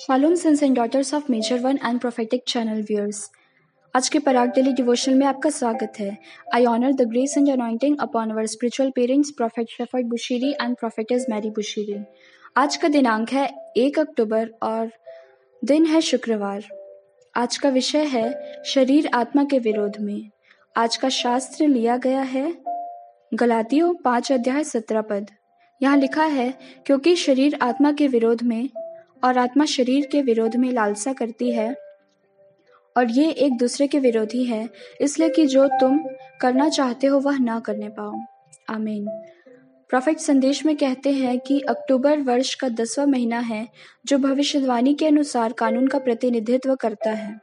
Shalom, sons and daughters of Major One and Prophetic Channel viewers. आज के पराग daily devotional में आपका स्वागत है। I honour the grace and anointing upon our spiritual parents prophet Shepherd Bushiri and prophetess Mary Bushiri आज का दिनांक है एक अक्टूबर और दिन है शुक्रवार। आज का विषय है शरीर आत्मा के विरोध में। आज का शास्त्र लिया गया है गलातियों पाँच अध्याय सत्रह पद। यहाँ लिखा है क्योंकि शरीर आत्मा के विरोध में और आत्मा शरीर के विरोध में लालसा करती है। और ये एक दूसरे के विरोधी है, इसलिए कि जो तुम करना चाहते हो वह ना करने पाओ। आमीन। प्रोफेट संदेश में कहते हैं कि अक्टूबर वर्ष का दसवां महीना है, जो भविष्यवाणी के अनुसार कानून का प्रतिनिधित्व करता है।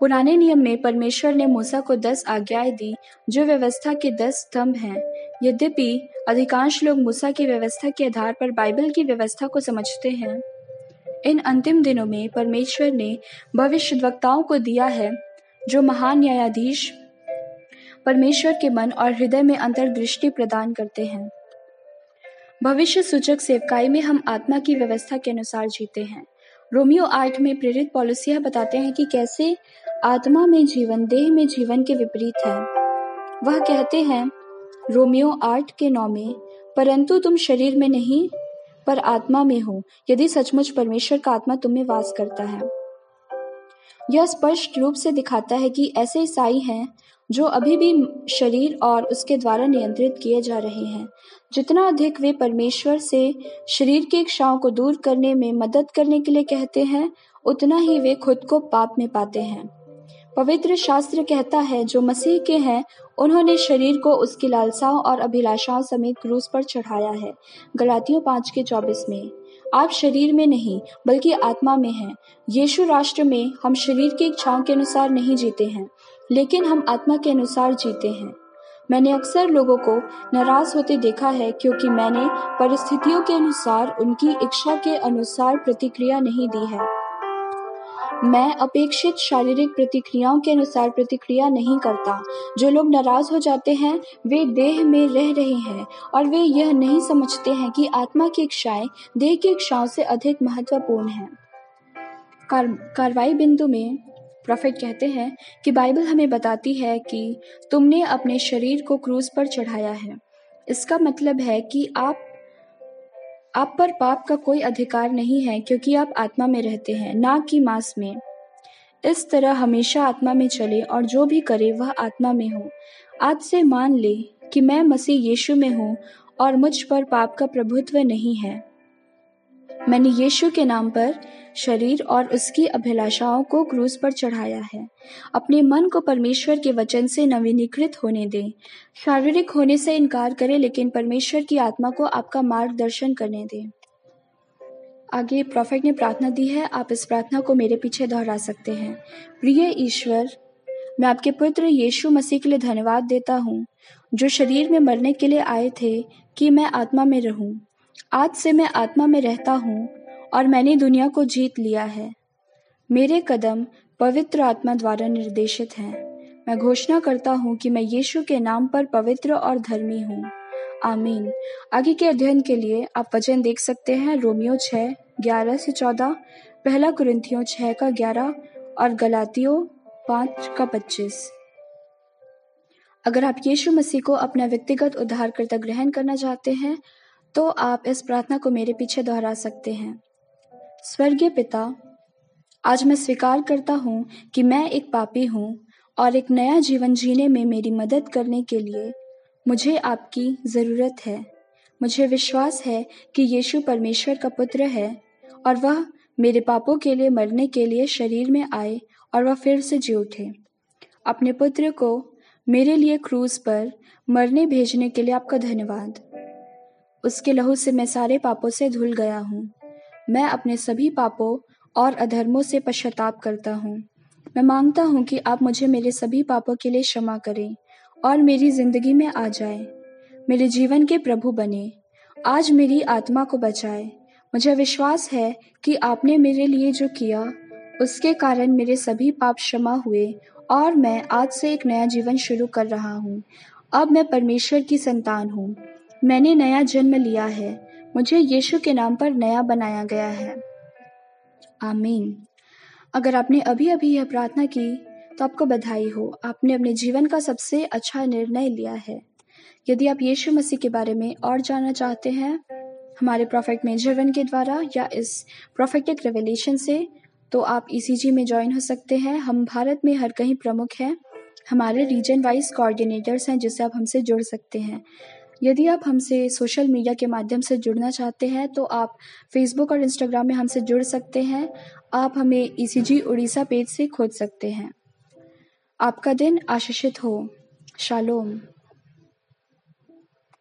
पुराने नियम में परमेश्वर ने मूसा को दस आज्ञाएँ दी, जो व्यवस्था के दस स्तंभ हैं। यद्यपि अधिकांश लोग मूसा की व्यवस्था के आधार पर बाइबल की व्यवस्था को समझते हैं। इन अंतिम दिनों में परमेश्वर ने भविष्य वक्ताओं को दिया है, जो महान न्यायाधीश परमेश्वर के मन और हृदय में अंतर्दृष्टि प्रदान करते हैं। भविष्य सूचक सेवकाई में हम आत्मा की व्यवस्था के अनुसार जीते हैं। रोमियो आठ में प्रेरित पॉलिस यह बताते हैं कि कैसे आत्मा में जीवन, देह में जीवन के विपरीत है। वह कहते हैं, रोमियो आठ के नौ में, परंतु तुम शरीर में नहीं पर आत्मा में हो, यदि सचमुच परमेश्वर का आत्मा तुम्हें वास करता है। यह स्पष्ट रूप से दिखाता है कि ऐसे ईसाई हैं, जो अभी भी शरीर और उसके द्वारा नियंत्रित किए जा रहे हैं। जितना अधिक वे परमेश्वर से शरीर की इच्छाओं को दूर करने में मदद करने के लिए कहते हैं, उतना ही वे खुद को पाप में पाते हैं। पवित्र शास्त्र कहता है, जो मसीह के हैं, उन्होंने शरीर को उसकी लालसाओं और अभिलाषाओं समेत क्रूस पर चढ़ाया है। गलातियों पाँच के चौबीस में, आप शरीर में नहीं, बल्कि आत्मा में हैं। यीशु राष्ट्र में हम शरीर की इच्छाओं के अनुसार नहीं जीते हैं, लेकिन हम आत्मा के अनुसार जीते हैं। मैंने अक्सर लोगों को नाराज़ होते देखा है, क्योंकि मैंने परिस्थितियों के अनुसार उनकी इच्छा के अनुसार प्रतिक्रिया नहीं दी है। मैं अपेक्षित शारीरिक प्रतिक्रियाओं के अनुसार प्रतिक्रिया नहीं करता। जो लोग नाराज़ हो जाते हैं वे देह में रह रहे हैं और वे यह नहीं समझते हैं कि आत्मा की इच्छाएँ देह की इच्छाओं से अधिक महत्वपूर्ण है। कार, कार्रवाई बिंदु में प्रोफेट कहते हैं कि बाइबल हमें बताती है कि तुमने अपने शरीर को क्रूज पर चढ़ाया है। इसका मतलब है कि आप आप पर पाप का कोई अधिकार नहीं है, क्योंकि आप आत्मा में रहते हैं, ना कि मांस में। इस तरह हमेशा आत्मा में चले और जो भी करे, वह आत्मा में हो। आज से मान ले कि मैं मसीह यीशु में हूँ और मुझ पर पाप का प्रभुत्व नहीं है। मैंने यीशु के नाम पर शरीर और उसकी अभिलाषाओं को क्रूज पर चढ़ाया है। अपने मन को परमेश्वर के वचन से नवीनीकृत होने दें। शारीरिक होने से इनकार करें, लेकिन परमेश्वर की आत्मा को आपका मार्गदर्शन करने दें। आगे प्रॉफिट ने प्रार्थना दी है, आप इस प्रार्थना को मेरे पीछे दोहरा सकते हैं। प्रिय ईश्वर, मैं आपके पुत्र यीशु मसीह के लिए धन्यवाद देता हूँ, जो शरीर में मरने के लिए आए थे कि मैं आत्मा में रहूँ। आज से मैं आत्मा में रहता हूँ और मैंने दुनिया को जीत लिया है। मेरे कदम पवित्र आत्मा द्वारा निर्देशित हैं। मैं घोषणा करता हूँ कि मैं यीशु के नाम पर पवित्र और धर्मी हूँ। आमीन। आगे के अध्ययन के लिए आप वचन देख सकते हैं। रोमियो छः, ग्यारह से चौदह, पहला कुरिंथियों छः का ग्यारह और गलातियों पाँच का पच्चीस। अगर आप यीशु मसीह को अपना व्यक्तिगत उद्धारकर्ता ग्रहण करना चाहते हैं तो आप इस प्रार्थना को मेरे पीछे दोहरा सकते हैं। स्वर्गीय पिता, आज मैं स्वीकार करता हूँ कि मैं एक पापी हूँ और एक नया जीवन जीने में मेरी मदद करने के लिए मुझे आपकी ज़रूरत है। मुझे विश्वास है कि यीशु परमेश्वर का पुत्र है और वह मेरे पापों के लिए मरने के लिए शरीर में आए और वह फिर से जी उठे। अपने पुत्र को मेरे लिए क्रूज पर मरने भेजने के लिए आपका धन्यवाद। उसके लहू से मैं सारे पापों से धुल गया हूँ। मैं अपने सभी पापों और अधर्मों से पश्चाताप करता हूँ। मैं माँगता हूँ कि आप मुझे मेरे सभी पापों के लिए क्षमा करें और मेरी ज़िंदगी में आ जाए। मेरे जीवन के प्रभु बने। आज मेरी आत्मा को बचाए। मुझे विश्वास है कि आपने मेरे लिए जो किया, उसके कारण मेरे सभी पाप क्षमा हुए और मैं आज से एक नया जीवन शुरू कर रहा हूँ। अब मैं परमेश्वर की संतान हूँ। मैंने नया जन्म लिया है। मुझे यीशु के नाम पर नया बनाया गया है। आमीन। अगर आपने अभी अभी यह प्रार्थना की तो आपको बधाई हो। आपने अपने जीवन का सबसे अच्छा निर्णय लिया है। यदि आप यीशु मसीह के बारे में और जानना चाहते हैं, हमारे प्रोफेक्ट मेजर वन के द्वारा या इस प्रोफेक्टिक रेवलेशन से तो आप ईसीजी में ज्वाइन हो सकते हैं। हम भारत में हर कहीं प्रमुख हैं। हमारे रीजन वाइज कोऑर्डिनेटर्स हैं जिससे आप हमसे जुड़ सकते हैं। यदि आप हमसे सोशल मीडिया के माध्यम से जुड़ना चाहते हैं तो आप फेसबुक और इंस्टाग्राम में हमसे जुड़ सकते हैं। आप हमें ई उड़ीसा पेज से खोज सकते हैं। आपका दिन आशीषित हो। शालोम।